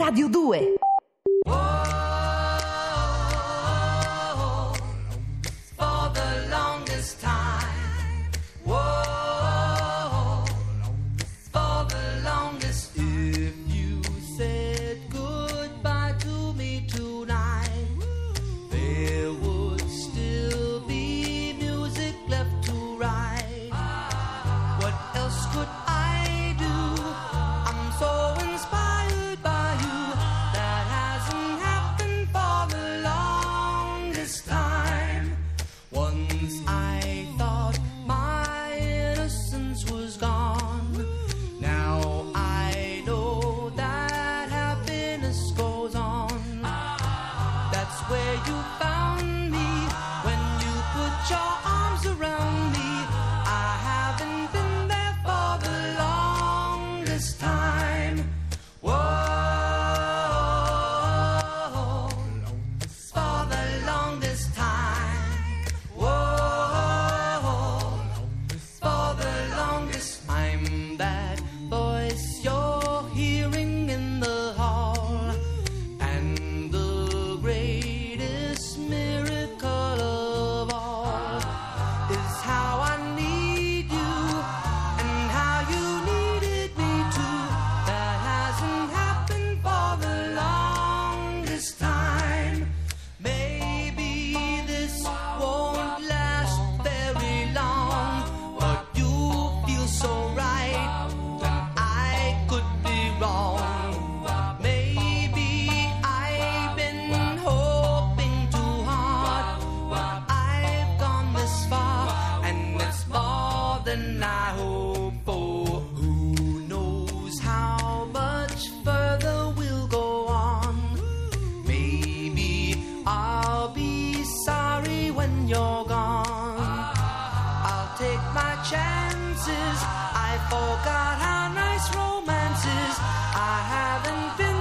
Radio 2 chances. I forgot how nice romance is. I haven't been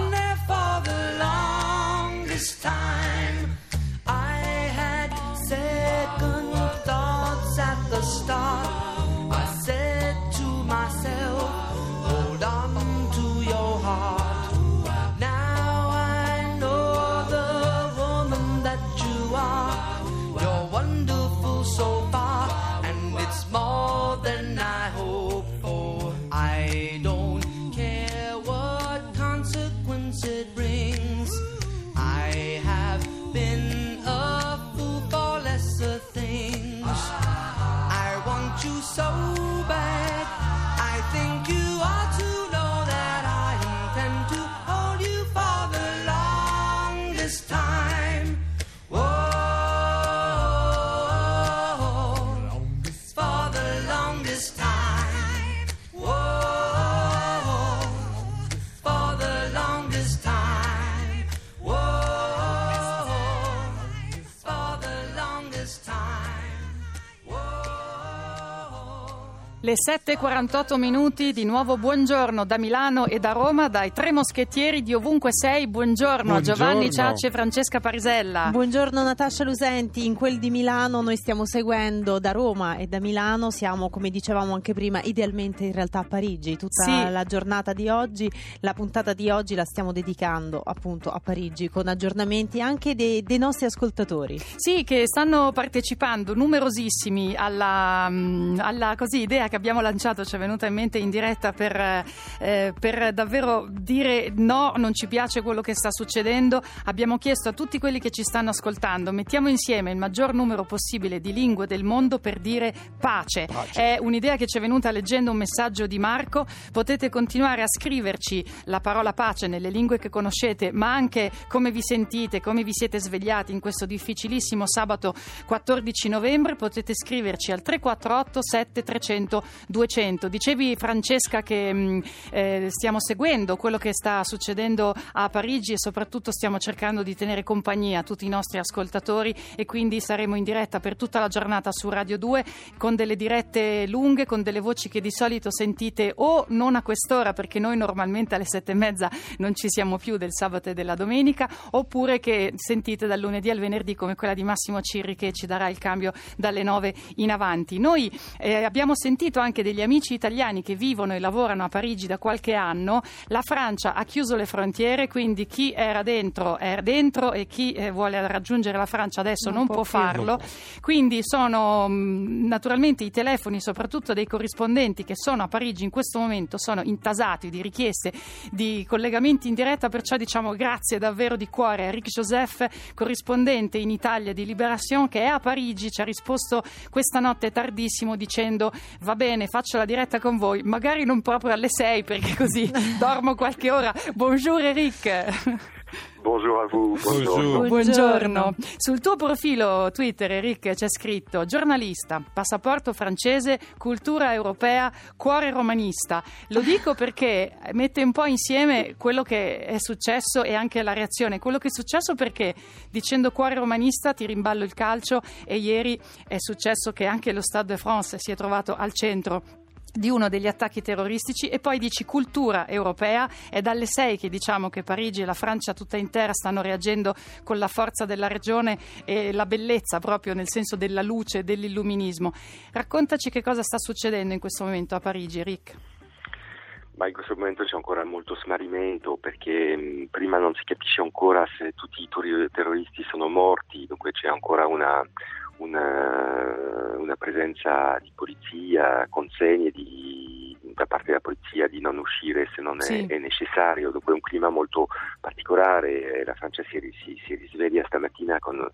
Le 7.48 minuti, di nuovo buongiorno da Milano e da Roma, dai tre moschettieri di ovunque sei. Buongiorno, a Giovanni Buongiorno. Ciacci e Francesca Parisella. Buongiorno Natascia Lusenti, in quel di Milano noi stiamo seguendo da Roma e da Milano siamo come dicevamo anche prima idealmente in realtà a Parigi, tutta Sì. la giornata di oggi, la puntata di oggi la stiamo dedicando appunto a Parigi con aggiornamenti anche dei, dei nostri ascoltatori. Sì, che stanno partecipando numerosissimi alla, mm, alla così, idea che abbiamo lanciato, ci è venuta in mente in diretta per, eh, per davvero dire no, non ci piace quello che sta succedendo. Abbiamo chiesto a tutti quelli che ci stanno ascoltando, mettiamo insieme il maggior numero possibile di lingue del mondo per dire pace. È un'idea che ci è venuta leggendo un messaggio di Marco. Potete continuare a scriverci la parola pace nelle lingue che conoscete, ma anche come vi sentite, come vi siete svegliati in questo difficilissimo sabato 14 novembre. Potete scriverci al 348 7300 200. Dicevi Francesca che mh, eh, stiamo seguendo quello che sta succedendo a Parigi e soprattutto stiamo cercando di tenere compagnia a tutti i nostri ascoltatori e quindi saremo in diretta per tutta la giornata su Radio 2 con delle dirette lunghe, con delle voci che di solito sentite o non a quest'ora perché noi normalmente alle sette e mezza non ci siamo più del sabato e della domenica oppure che sentite dal lunedì al venerdì come quella di Massimo Cirri che ci darà il cambio dalle nove in avanti. Noi eh, abbiamo sentito sentito anche degli amici italiani che vivono e lavorano a Parigi da qualche anno, la Francia ha chiuso le frontiere, quindi chi era dentro è dentro e chi eh, vuole raggiungere la Francia adesso non, non può, farlo. Quindi sono mh, naturalmente i telefoni, soprattutto dei corrispondenti che sono a Parigi in questo momento, sono intasati di richieste di collegamenti in diretta, perciò diciamo grazie davvero di cuore a Eric Joseph, corrispondente in Italia di Liberation, che è a Parigi, ci ha risposto questa notte tardissimo dicendo va bene, faccio la diretta con voi, magari non proprio alle 6 perché così dormo qualche ora. Bonjour Eric. Buongiorno a voi. Buongiorno. Buongiorno. Sul tuo profilo Twitter, Eric, c'è scritto giornalista, passaporto francese, cultura europea, cuore romanista. Lo dico perché mette un po' insieme quello che è successo e anche la reazione. Quello che è successo perché dicendo cuore romanista ti rimballo il calcio e ieri è successo che anche lo Stade de France si è trovato al centro di uno degli attacchi terroristici e poi dici cultura europea è dalle sei che diciamo che Parigi e la Francia tutta intera stanno reagendo con la forza della regione e la bellezza proprio nel senso della luce e dell'illuminismo. Raccontaci che cosa sta succedendo in questo momento a Parigi, Rick. Ma in questo momento c'è ancora molto smarrimento perché mh, prima non si capisce ancora se tutti i terroristi sono morti, dunque c'è ancora una, una, una presenza di polizia, consegne di, da parte della polizia di non uscire se non è, sì. è necessario. Dopo è un clima molto particolare, la Francia si, si, si risveglia stamattina con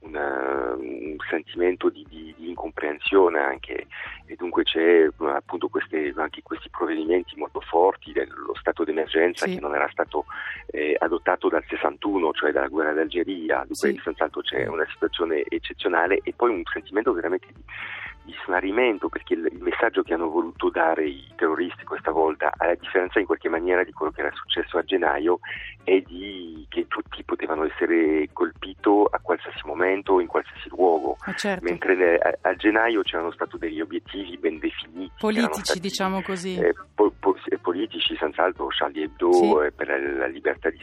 una, un sentimento di, di, di, incomprensione anche e dunque c'è appunto queste, anche questi provvedimenti molto forti dello stato d'emergenza sì. che non era stato eh, adottato dal 61, cioè dalla guerra d'Algeria, dunque sì. senz'altro c'è una situazione eccezionale e poi un sentimento veramente di, di snarimento perché il, il, messaggio che hanno voluto dare i terroristi questa volta, a differenza in qualche maniera di quello che era successo a gennaio, è di, che tutti potevano essere colpiti a qualsiasi momento, in qualsiasi luogo, certo. mentre a, a, gennaio c'erano stati degli obiettivi ben definiti. Politici, stati, diciamo così. Eh, po, po, politici, senz'altro Charlie Hebdo sì. eh, per la, la, libertà di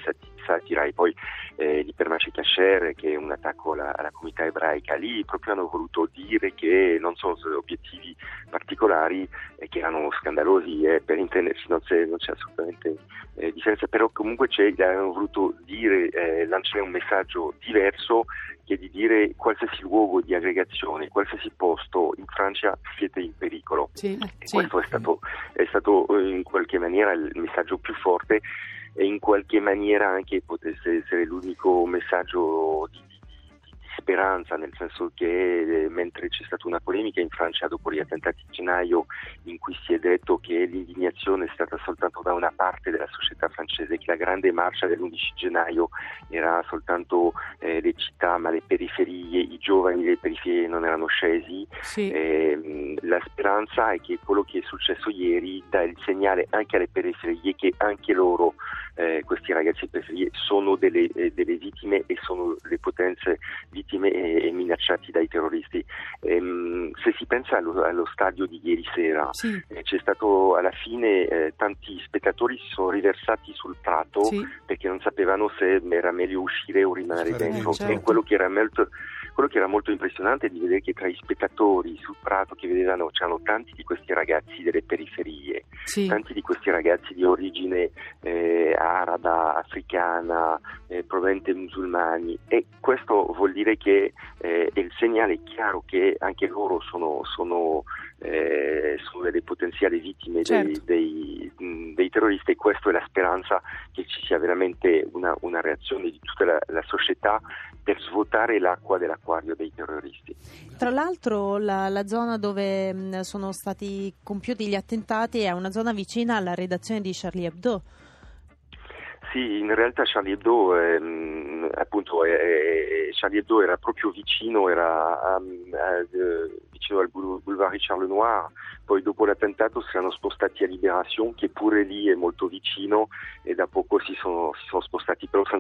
satira e poi eh, l'Ipermaci Kasher che è un attacco alla, alla comunità ebraica. Lì proprio hanno voluto dire che non sono obiettivi particolari e che erano scandalosi e per intendersi non c'è, non c'è assolutamente eh, differenza, però comunque hanno voluto dire, eh, lanciare un messaggio diverso che è di dire qualsiasi luogo di aggregazione, qualsiasi posto in Francia siete in pericolo. Sì, sì. Questo è stato, è stato eh, in qualche maniera il messaggio più forte e in qualche maniera anche potesse essere l'unico messaggio di speranza, nel senso che eh, mentre c'è stata una polemica in Francia dopo gli attentati di gennaio in cui si è detto che l'indignazione è stata soltanto da una parte della società francese, che la grande marcia dell'11 gennaio era soltanto eh, le città ma le periferie, i giovani delle periferie non erano scesi, sì. eh, la speranza è che quello che è successo ieri dà il segnale anche alle periferie che anche loro eh, questi ragazzi periferie sono delle, eh, delle, vittime e sono le potenze vittime e, e minacciati dai terroristi. Ehm, se si pensa allo, allo, stadio di ieri sera, sì. eh, c'è stato alla fine eh, tanti spettatori si sono riversati sul prato sì. perché non sapevano se era meglio uscire o rimanere dentro. Certo. E quello che era molto quello che era molto impressionante è di vedere che tra i spettatori sul prato che vedevano c'erano tanti di questi ragazzi delle periferie, sì. tanti di questi ragazzi di origine eh, araba, africana, eh, proveniente musulmani e questo vuol dire che eh, è il segnale chiaro che anche loro sono, sono, eh, sono delle potenziali vittime certo. dei, dei, dei, terroristi e questa è la speranza che ci sia veramente una, una reazione di tutta la, la società per svuotare l'acqua dell'acquario dei terroristi. Tra l'altro la, la, zona dove sono stati compiuti gli attentati è una zona vicina alla redazione di Charlie Hebdo. Sì, in realtà Charlie Hebdo, ehm, appunto, è, Charlie Hebdo era proprio vicino, era um, uh, vicino al boulevard Richard Lenoir, poi dopo l'attentato si erano spostati a Libération, che pure lì è molto vicino, e da poco si sono, si sono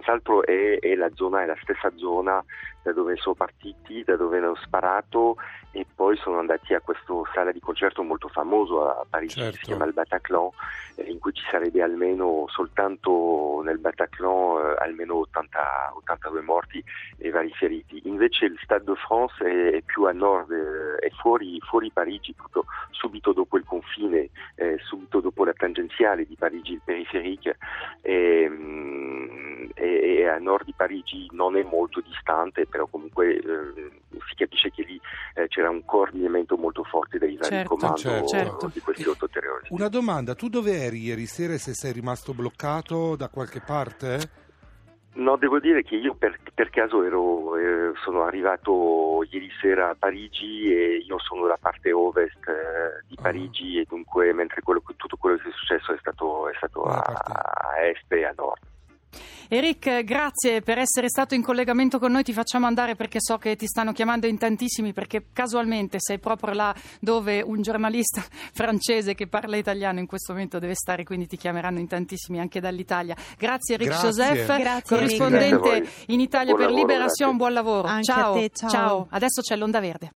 senz'altro è, è, la zona, è la stessa zona da dove sono partiti, da dove hanno sparato e poi sono andati a questa sala di concerto molto famoso a Parigi, certo. si chiama il Bataclan, eh, in cui ci sarebbe almeno soltanto nel Bataclan eh, almeno 80, 82 morti e vari feriti. Invece il Stade de France è, più a nord, eh, è fuori, fuori Parigi, proprio subito dopo il confine, eh, subito dopo la tangenziale di Parigi, il periferique, e, e, a nord di Parigi non è molto distante, però comunque eh, si capisce che lì eh, c'era un coordinamento molto forte dei vari Certo, comando certo. di questi otto terroristi. Una domanda, tu dove eri ieri sera e se sei rimasto bloccato da qualche parte? No, devo dire che io per, per caso ero, eh, sono arrivato ieri sera a Parigi e io sono dalla parte ovest eh, di Ah. Parigi e dunque mentre quello, tutto quello che è successo è stato, è stato a, a est e a nord. Eric, grazie per essere stato in collegamento con noi. Ti facciamo andare perché so che ti stanno chiamando in tantissimi perché casualmente sei proprio là dove un giornalista francese che parla italiano in questo momento deve stare, quindi ti chiameranno in tantissimi anche dall'Italia. Grazie Eric Grazie. Joseph, Grazie, corrispondente. Grazie in Italia Buon per lavoro, Liberation. grazie. Buon lavoro. Anche ciao. a te, ciao. Adesso c'è l'onda verde.